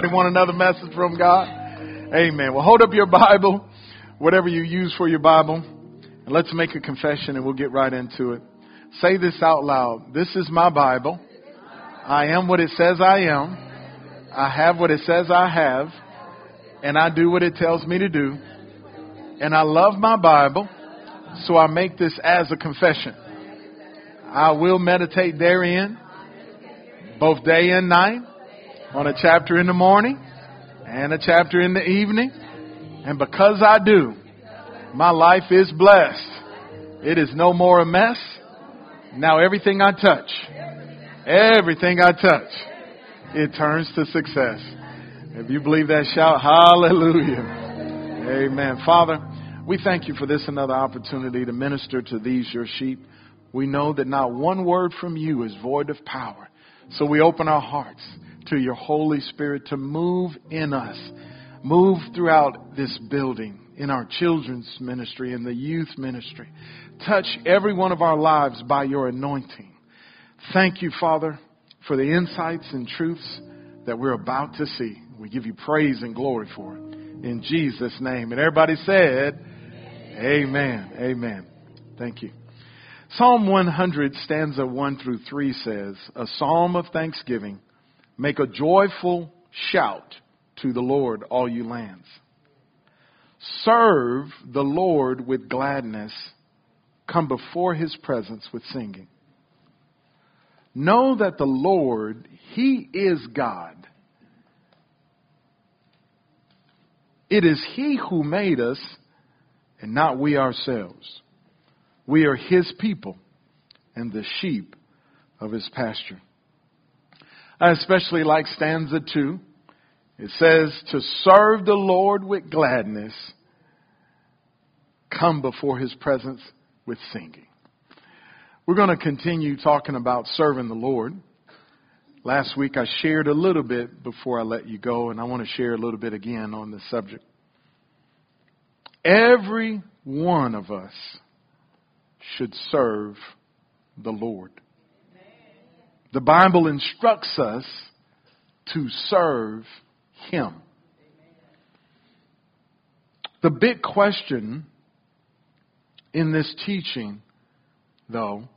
They want another message from God? Amen. Well, hold up your Bible, whatever you use for your Bible, and let's make a confession and we'll get right into it. Say this out loud. This is my Bible. I am what it says I am. I have what it says I have. And I do what it tells me to do. And I love my Bible, so I make this as a confession. I will meditate therein both day and night on a chapter in the morning and a chapter in the evening. And because I do, my life is blessed. It is no more a mess. Now everything I touch, everything I touch, it turns to success. If you believe that, shout hallelujah. Amen. Father, we thank you for this another opportunity to minister to these your sheep. We know that not one word from you is void of power. So we open our hearts to your Holy Spirit to move in us, move throughout this building, in our children's ministry, in the youth ministry. Touch every one of our lives by your anointing. Thank you, Father, for the insights and truths that we're about to see. We give you praise and glory for it. In Jesus' name. And everybody said, Amen. Amen. Thank you. Psalm 100, stanza 1 through 3 says, A psalm of thanksgiving Make a joyful shout to the Lord, all you lands. Serve the Lord with gladness. Come before his presence with singing. Know that the Lord, he is God. It is he who made us and not we ourselves. We are his people and the sheep of his pasture. I especially like stanza two. It says, to serve the Lord with gladness, come before his presence with singing. We're going to continue talking about serving the Lord. Last week I shared a little bit before I let you go, and I want to share a little bit again on this subject. Every one of us should serve the Lord. The Bible instructs us to serve Him. The big question in this teaching, though,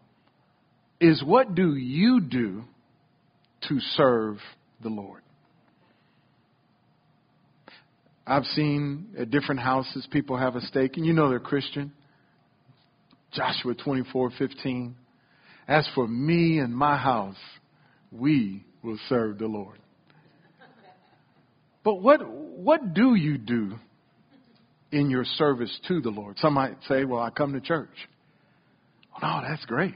is what do you do to serve the Lord? I've seen at different houses people have a stake, and you know they're Christian. Joshua 24 15. As for me and my house, we will serve the Lord. But what, what do you do in your service to the Lord? Some might say, well, I come to church. Well, no, that's great.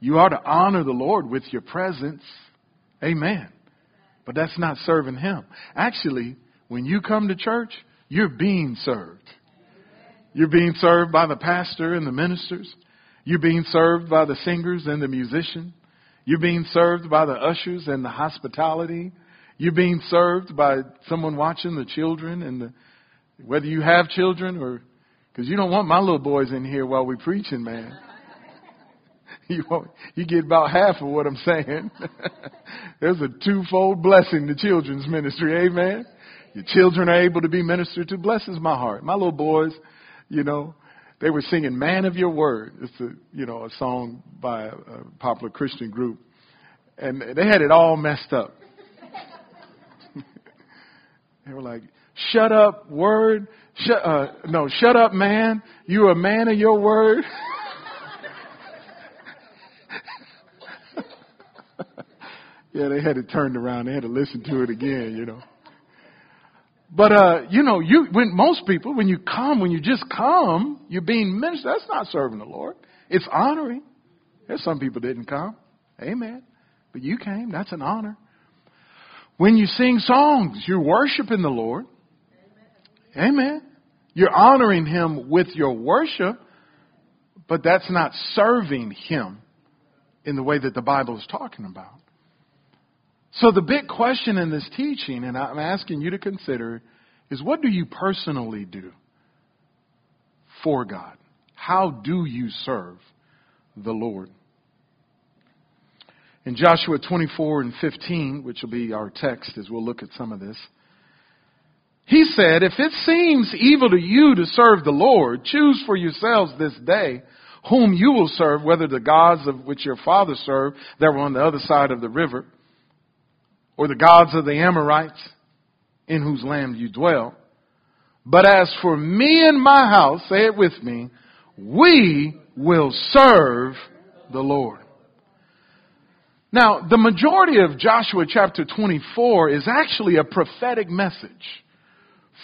You are to honor the Lord with your presence. Amen. But that's not serving Him. Actually, when you come to church, you're being served. You're being served by the pastor and the ministers. You're being served by the singers and the musician. You're being served by the ushers and the hospitality. You're being served by someone watching the children and the, whether you have children or, cause you don't want my little boys in here while we're preaching, man. You, you get about half of what I'm saying. There's a twofold blessing to children's ministry. Amen. Your children are able to be ministered to. Blesses my heart. My little boys, you know, they were singing "Man of Your Word." It's a you know a song by a, popular Christian group, and they had it all messed up. they were like, "Shut up, word." Shut, uh, no, shut up, man. You're a man of your word. yeah, they had it turned around. They had to listen to it again, you know. But uh, you know, you when most people, when you come, when you just come, you're being ministered. That's not serving the Lord. It's honoring. There's some people didn't come. Amen. But you came. That's an honor. When you sing songs, you're worshiping the Lord. Amen. Amen. You're honoring Him with your worship, but that's not serving Him in the way that the Bible is talking about. So the big question in this teaching, and I'm asking you to consider, is what do you personally do for God? How do you serve the Lord? In Joshua 24 and 15, which will be our text as we'll look at some of this, he said, If it seems evil to you to serve the Lord, choose for yourselves this day whom you will serve, whether the gods of which your fathers served that were on the other side of the river, or the gods of the Amorites in whose land you dwell. But as for me and my house, say it with me, we will serve the Lord. Now, the majority of Joshua chapter 24 is actually a prophetic message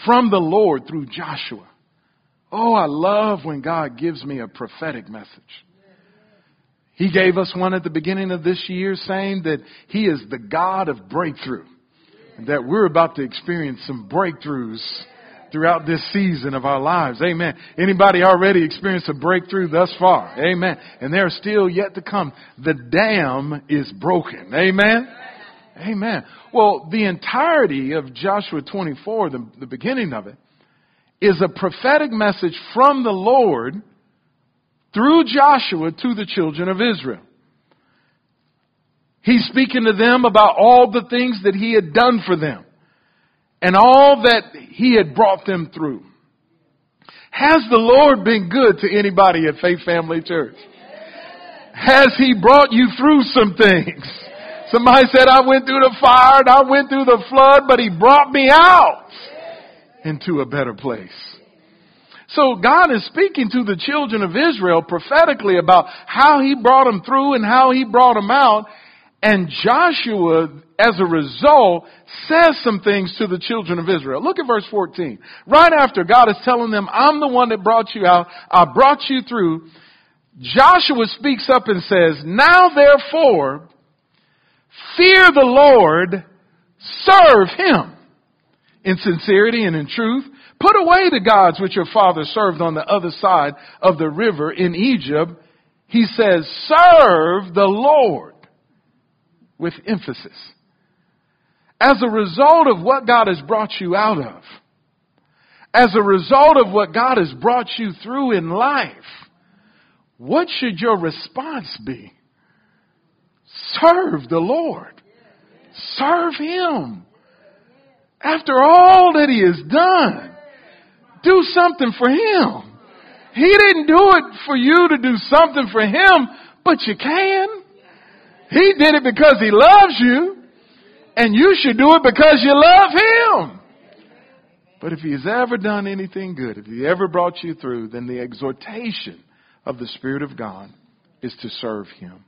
from the Lord through Joshua. Oh, I love when God gives me a prophetic message. He gave us one at the beginning of this year saying that He is the God of breakthrough. And that we're about to experience some breakthroughs throughout this season of our lives. Amen. Anybody already experienced a breakthrough thus far? Amen. And there are still yet to come. The dam is broken. Amen. Amen. Well, the entirety of Joshua 24, the, the beginning of it, is a prophetic message from the Lord through Joshua to the children of Israel. He's speaking to them about all the things that he had done for them and all that he had brought them through. Has the Lord been good to anybody at Faith Family Church? Has he brought you through some things? Somebody said, I went through the fire and I went through the flood, but he brought me out into a better place. So God is speaking to the children of Israel prophetically about how he brought them through and how he brought them out. And Joshua, as a result, says some things to the children of Israel. Look at verse 14. Right after God is telling them, I'm the one that brought you out. I brought you through. Joshua speaks up and says, Now therefore, fear the Lord, serve him in sincerity and in truth. Put away the gods which your father served on the other side of the river in Egypt. He says, serve the Lord with emphasis. As a result of what God has brought you out of, as a result of what God has brought you through in life, what should your response be? Serve the Lord. Serve Him. After all that He has done, do something for Him. He didn't do it for you to do something for Him, but you can. He did it because He loves you, and you should do it because you love Him. But if He has ever done anything good, if He ever brought you through, then the exhortation of the Spirit of God is to serve Him.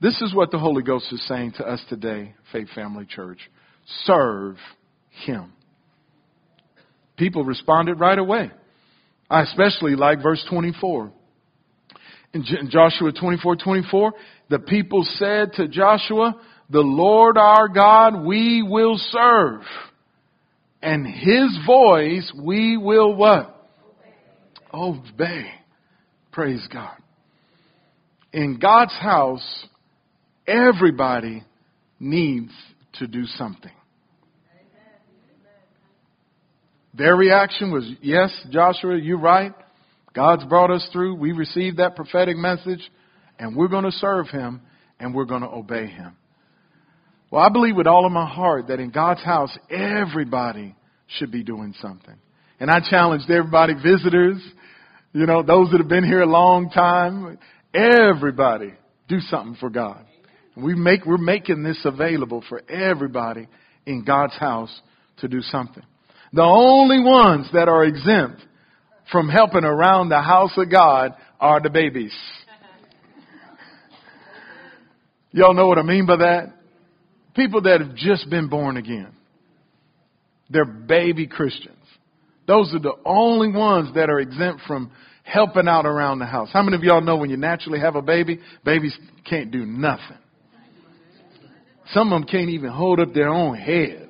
This is what the Holy Ghost is saying to us today, Faith Family Church. Serve Him. People responded right away. I especially like verse 24. In Joshua 24, 24, the people said to Joshua, the Lord our God we will serve. And His voice we will what? Obey. Praise God. In God's house, everybody needs to do something. Their reaction was, yes, Joshua, you're right. God's brought us through. We received that prophetic message and we're going to serve him and we're going to obey him. Well, I believe with all of my heart that in God's house, everybody should be doing something. And I challenged everybody, visitors, you know, those that have been here a long time, everybody do something for God. We make, we're making this available for everybody in God's house to do something. The only ones that are exempt from helping around the house of God are the babies. Y'all know what I mean by that? People that have just been born again. They're baby Christians. Those are the only ones that are exempt from helping out around the house. How many of y'all know when you naturally have a baby, babies can't do nothing? Some of them can't even hold up their own head.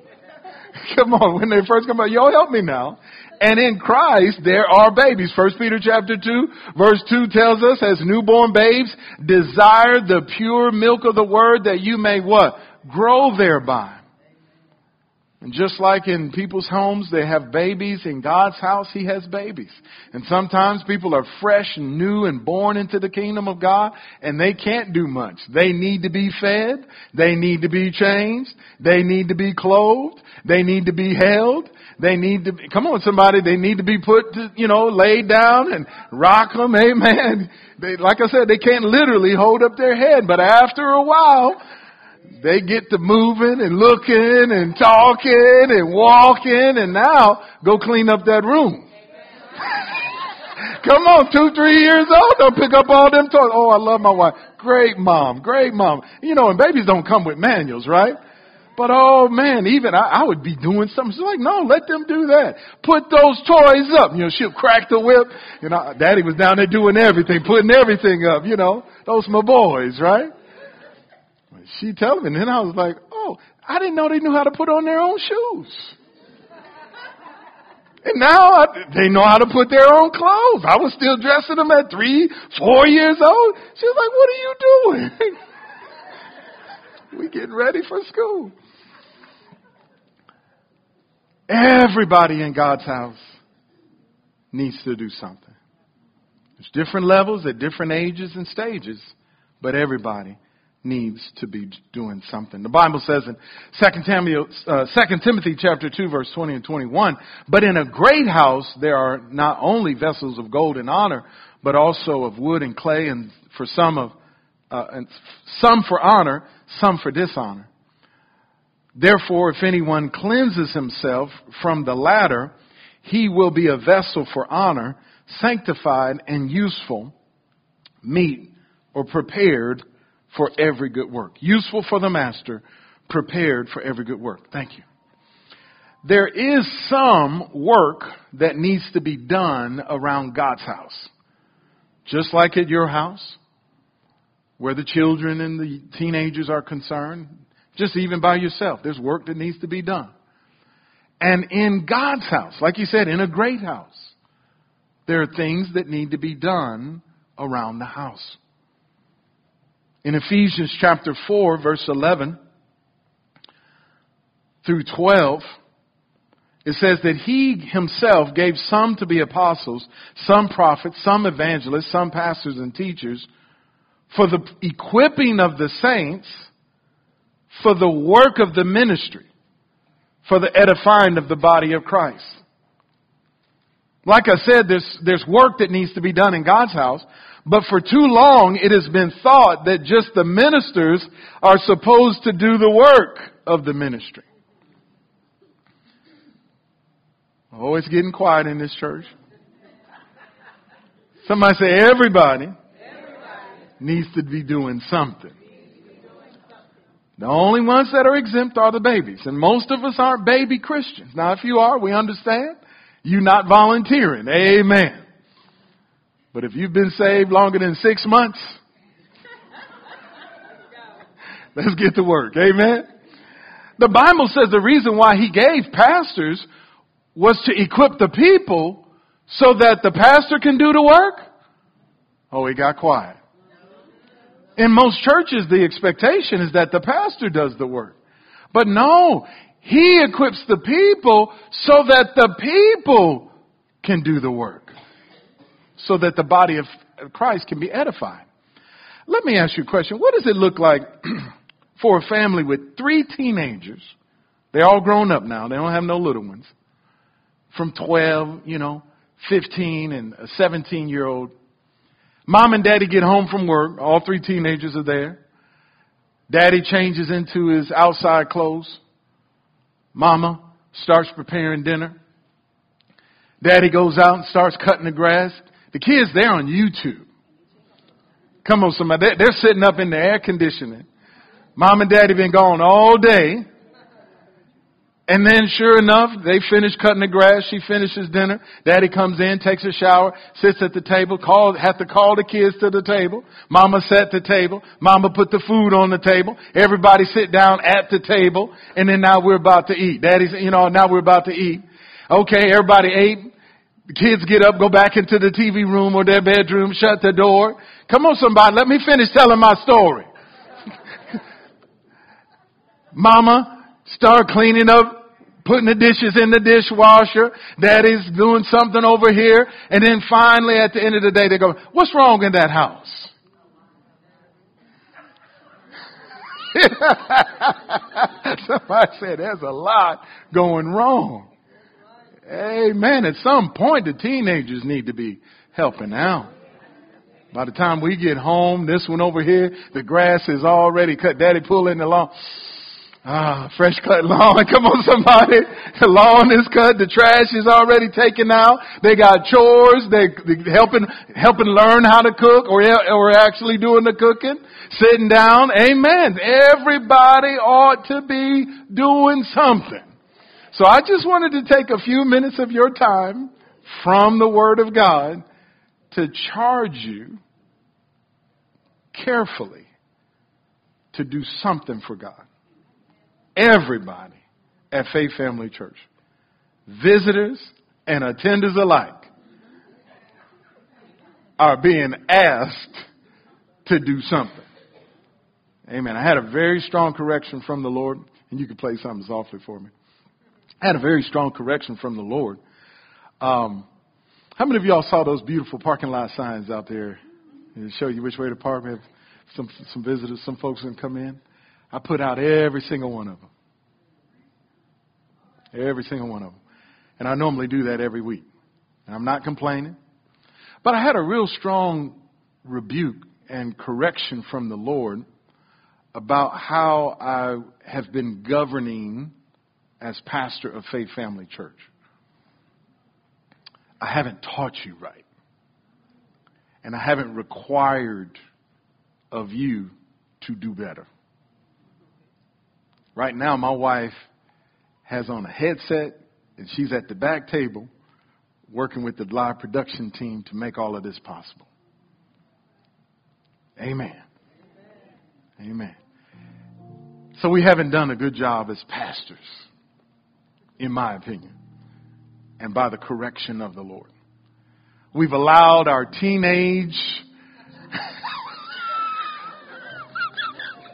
come on, when they first come out, y'all help me now. And in Christ, there are babies. First Peter chapter 2, verse 2 tells us, as newborn babes, desire the pure milk of the word that you may what? Grow thereby. And just like in people's homes, they have babies. In God's house, He has babies. And sometimes people are fresh and new and born into the kingdom of God and they can't do much. They need to be fed. They need to be changed. They need to be clothed. They need to be held. They need to, come on somebody, they need to be put, to, you know, laid down and rock them. Amen. They, like I said, they can't literally hold up their head, but after a while, they get to moving and looking and talking and walking and now go clean up that room. Come on, two, three years old, don't pick up all them toys. Oh, I love my wife. Great mom, great mom. You know, and babies don't come with manuals, right? But oh man, even I, I would be doing something. She's like, no, let them do that. Put those toys up. You know, she'll crack the whip. You know, daddy was down there doing everything, putting everything up, you know. Those my boys, right? She told me, and then I was like, oh, I didn't know they knew how to put on their own shoes. And now I, they know how to put their own clothes. I was still dressing them at three, four years old. She was like, what are you doing? we getting ready for school. Everybody in God's house needs to do something. There's different levels at different ages and stages, but everybody needs to be doing something. The Bible says in 2 Timothy, uh, 2 Timothy chapter 2 verse 20 and 21, but in a great house there are not only vessels of gold and honor, but also of wood and clay and for some of, uh, and some for honor, some for dishonor. Therefore, if anyone cleanses himself from the latter, he will be a vessel for honor, sanctified and useful, meet or prepared for every good work. Useful for the master, prepared for every good work. Thank you. There is some work that needs to be done around God's house. Just like at your house, where the children and the teenagers are concerned, just even by yourself, there's work that needs to be done. And in God's house, like you said, in a great house, there are things that need to be done around the house. In Ephesians chapter 4, verse 11 through 12, it says that he himself gave some to be apostles, some prophets, some evangelists, some pastors and teachers for the equipping of the saints, for the work of the ministry, for the edifying of the body of Christ. Like I said, there's, there's work that needs to be done in God's house, but for too long, it has been thought that just the ministers are supposed to do the work of the ministry. Oh, it's getting quiet in this church. Somebody say everybody, everybody. needs to be doing something. The only ones that are exempt are the babies. And most of us aren't baby Christians. Now, if you are, we understand. You're not volunteering. Amen. But if you've been saved longer than six months, let's get to work. Amen. The Bible says the reason why he gave pastors was to equip the people so that the pastor can do the work. Oh, he got quiet. In most churches, the expectation is that the pastor does the work. But no, he equips the people so that the people can do the work so that the body of Christ can be edified. Let me ask you a question. What does it look like for a family with three teenagers? They're all grown up now. They don't have no little ones. From 12, you know, 15 and a 17 year old. Mom and daddy get home from work. All three teenagers are there. Daddy changes into his outside clothes. Mama starts preparing dinner. Daddy goes out and starts cutting the grass. The kids, they're on YouTube. Come on, somebody. They're sitting up in the air conditioning. Mom and daddy been gone all day. And then sure enough, they finish cutting the grass. She finishes dinner. Daddy comes in, takes a shower, sits at the table, call, have to call the kids to the table. Mama set the table. Mama put the food on the table. Everybody sit down at the table. And then now we're about to eat. Daddy's, you know, now we're about to eat. Okay, everybody ate. The kids get up, go back into the TV room or their bedroom, shut the door. Come on somebody, let me finish telling my story. Mama start cleaning up putting the dishes in the dishwasher. Daddy's doing something over here. And then finally at the end of the day they go, what's wrong in that house? Somebody said there's a lot going wrong. Amen. At some point the teenagers need to be helping out. By the time we get home, this one over here, the grass is already cut. Daddy pulling the lawn. Ah, fresh cut lawn. Come on somebody. The lawn is cut. The trash is already taken out. They got chores. They, they helping, helping learn how to cook or, or actually doing the cooking. Sitting down. Amen. Everybody ought to be doing something. So I just wanted to take a few minutes of your time from the Word of God to charge you carefully to do something for God. Everybody at Faith Family Church, visitors and attenders alike, are being asked to do something. Amen. I had a very strong correction from the Lord, and you can play something softly for me. I had a very strong correction from the Lord. Um, how many of y'all saw those beautiful parking lot signs out there? And show you which way to park. Have some some visitors, some folks can come in. I put out every single one of them. Every single one of them. And I normally do that every week. And I'm not complaining. But I had a real strong rebuke and correction from the Lord about how I have been governing as pastor of Faith Family Church. I haven't taught you right. And I haven't required of you to do better. Right now, my wife has on a headset and she's at the back table working with the live production team to make all of this possible. Amen. Amen. So we haven't done a good job as pastors, in my opinion and by the correction of the Lord. We've allowed our teenage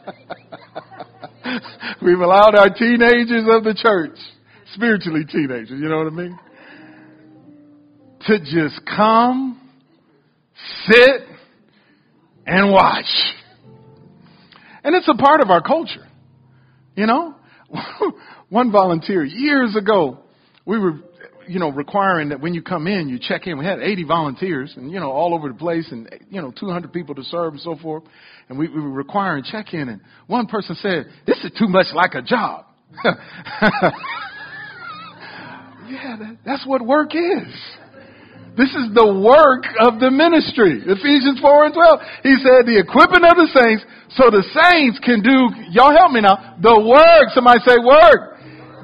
We've allowed our teenagers of the church, spiritually teenagers, you know what I mean? To just come, sit, and watch. And it's a part of our culture. You know? One volunteer years ago, we were you know, requiring that when you come in, you check in. We had 80 volunteers and, you know, all over the place and, you know, 200 people to serve and so forth. And we, we were requiring check in. And one person said, this is too much like a job. yeah, that, that's what work is. This is the work of the ministry. Ephesians 4 and 12. He said the equipping of the saints so the saints can do, y'all help me now, the work. Somebody say work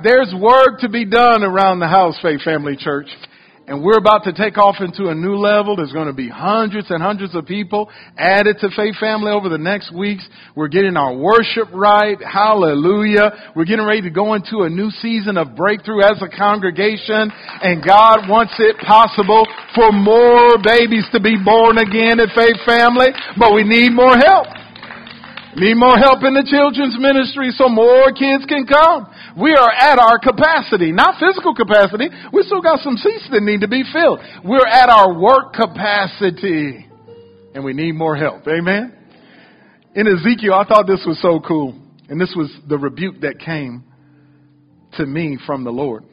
there's work to be done around the house, Faith Family Church. And we're about to take off into a new level. There's going to be hundreds and hundreds of people added to Faith Family over the next weeks. We're getting our worship right. Hallelujah. We're getting ready to go into a new season of breakthrough as a congregation. And God wants it possible for more babies to be born again at Faith Family. But we need more help. Need more help in the children's ministry so more kids can come. We are at our capacity, not physical capacity. We still got some seats that need to be filled. We're at our work capacity and we need more help. Amen. In Ezekiel, I thought this was so cool. And this was the rebuke that came to me from the Lord.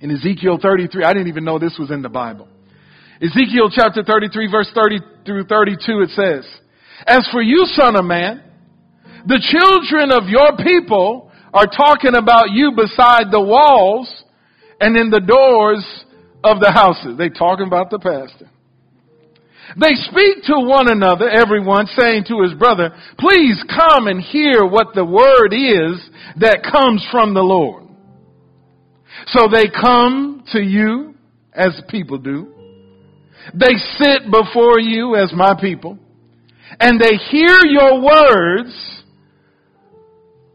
In Ezekiel 33, I didn't even know this was in the Bible. Ezekiel chapter 33 verse 30 through 32, it says, As for you, son of man, the children of your people are talking about you beside the walls and in the doors of the houses. They talking about the pastor. They speak to one another, everyone saying to his brother, please come and hear what the word is that comes from the Lord. So they come to you as people do. They sit before you as my people and they hear your words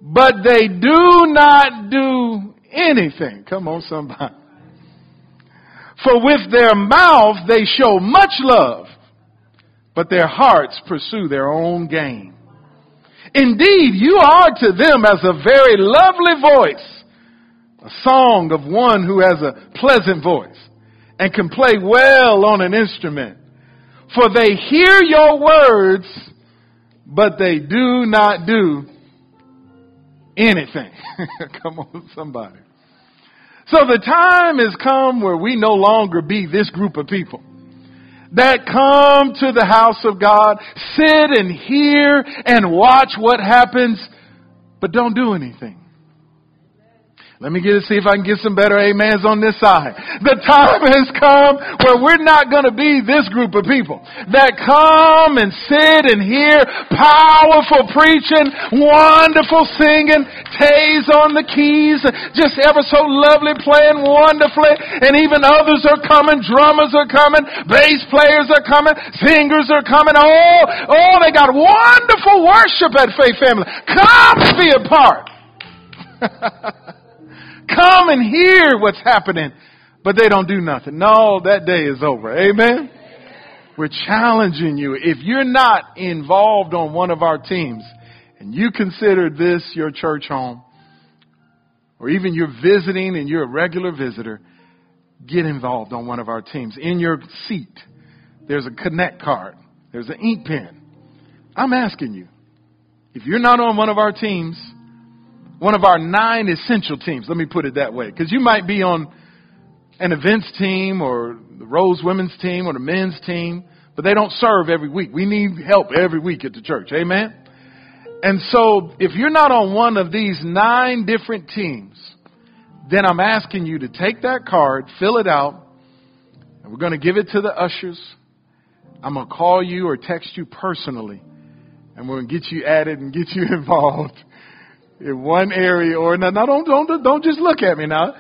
but they do not do anything. Come on, somebody. For with their mouth they show much love, but their hearts pursue their own gain. Indeed, you are to them as a very lovely voice, a song of one who has a pleasant voice and can play well on an instrument. For they hear your words, but they do not do anything. come on, somebody. So the time has come where we no longer be this group of people that come to the house of God, sit and hear and watch what happens, but don't do anything. Let me get to see if I can get some better amens on this side. The time has come where we're not going to be this group of people that come and sit and hear powerful preaching, wonderful singing, Tays on the keys, just ever so lovely playing wonderfully, and even others are coming, drummers are coming, bass players are coming, singers are coming. Oh, oh, they got wonderful worship at Faith Family. Come be a part. Come and hear what's happening. But they don't do nothing. No, that day is over. Amen? We're challenging you. If you're not involved on one of our teams and you consider this your church home, or even you're visiting and you're a regular visitor, get involved on one of our teams. In your seat, there's a connect card. There's an ink pen. I'm asking you, if you're not on one of our teams, one of our nine essential teams. Let me put it that way. Because you might be on an events team or the Rose women's team or the men's team, but they don't serve every week. We need help every week at the church. Amen? And so if you're not on one of these nine different teams, then I'm asking you to take that card, fill it out, and we're going to give it to the ushers. I'm going to call you or text you personally, and we're going to get you added and get you involved in one area or another. Now don't, don't, don't just look at me now.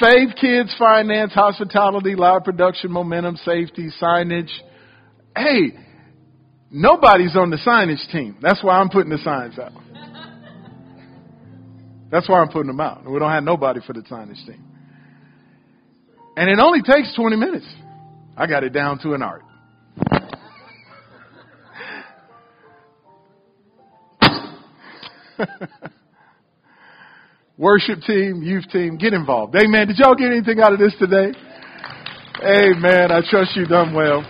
Faith, kids, finance, hospitality, live production, momentum, safety, signage. Hey, nobody's on the signage team. That's why I'm putting the signs out. That's why I'm putting them out. We don't have nobody for the signage team. And it only takes 20 minutes. I got it down to an art. Worship team, youth team, get involved. Amen. Did y'all get anything out of this today? Amen. I trust you done well.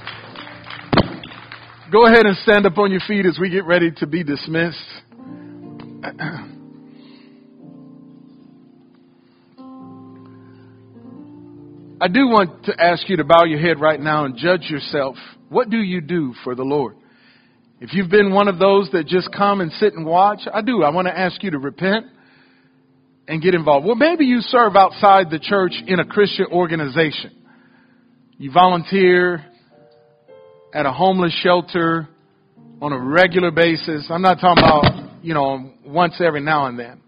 Go ahead and stand up on your feet as we get ready to be dismissed. I do want to ask you to bow your head right now and judge yourself. What do you do for the Lord? If you've been one of those that just come and sit and watch, I do. I want to ask you to repent and get involved. Well, maybe you serve outside the church in a Christian organization. You volunteer at a homeless shelter on a regular basis. I'm not talking about, you know, once every now and then.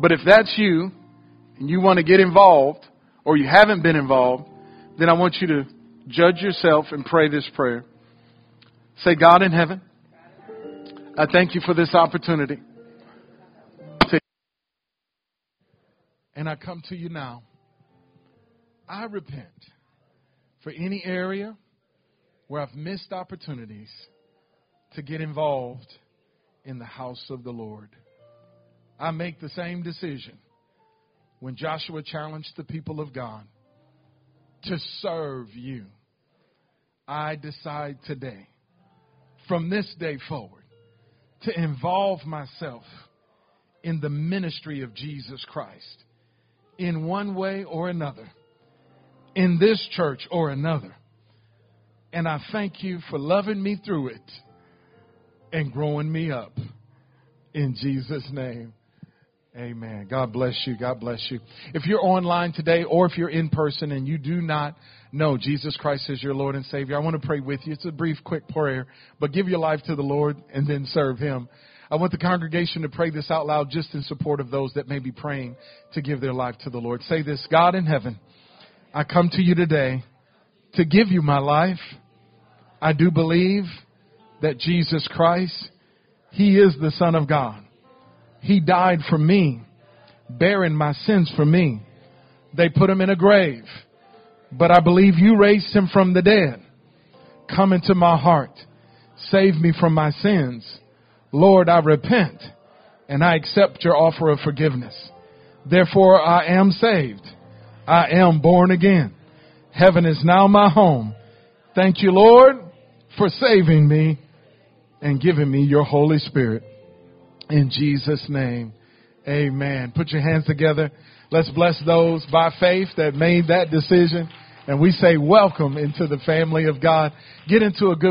But if that's you and you want to get involved or you haven't been involved, then I want you to judge yourself and pray this prayer. Say, God in heaven, I thank you for this opportunity. And I come to you now. I repent for any area where I've missed opportunities to get involved in the house of the Lord. I make the same decision when Joshua challenged the people of God to serve you. I decide today from this day forward to involve myself in the ministry of Jesus Christ in one way or another, in this church or another. And I thank you for loving me through it and growing me up. In Jesus' name. Amen. God bless you. God bless you. If you're online today or if you're in person and you do not know Jesus Christ as your Lord and Savior, I want to pray with you. It's a brief, quick prayer, but give your life to the Lord and then serve Him. I want the congregation to pray this out loud just in support of those that may be praying to give their life to the Lord. Say this, God in heaven, I come to you today to give you my life. I do believe that Jesus Christ, He is the Son of God. He died for me, bearing my sins for me. They put him in a grave, but I believe you raised him from the dead. Come into my heart. Save me from my sins. Lord, I repent and I accept your offer of forgiveness. Therefore I am saved. I am born again. Heaven is now my home. Thank you, Lord, for saving me and giving me your Holy Spirit. In Jesus' name, amen. Put your hands together. Let's bless those by faith that made that decision. And we say welcome into the family of God. Get into a good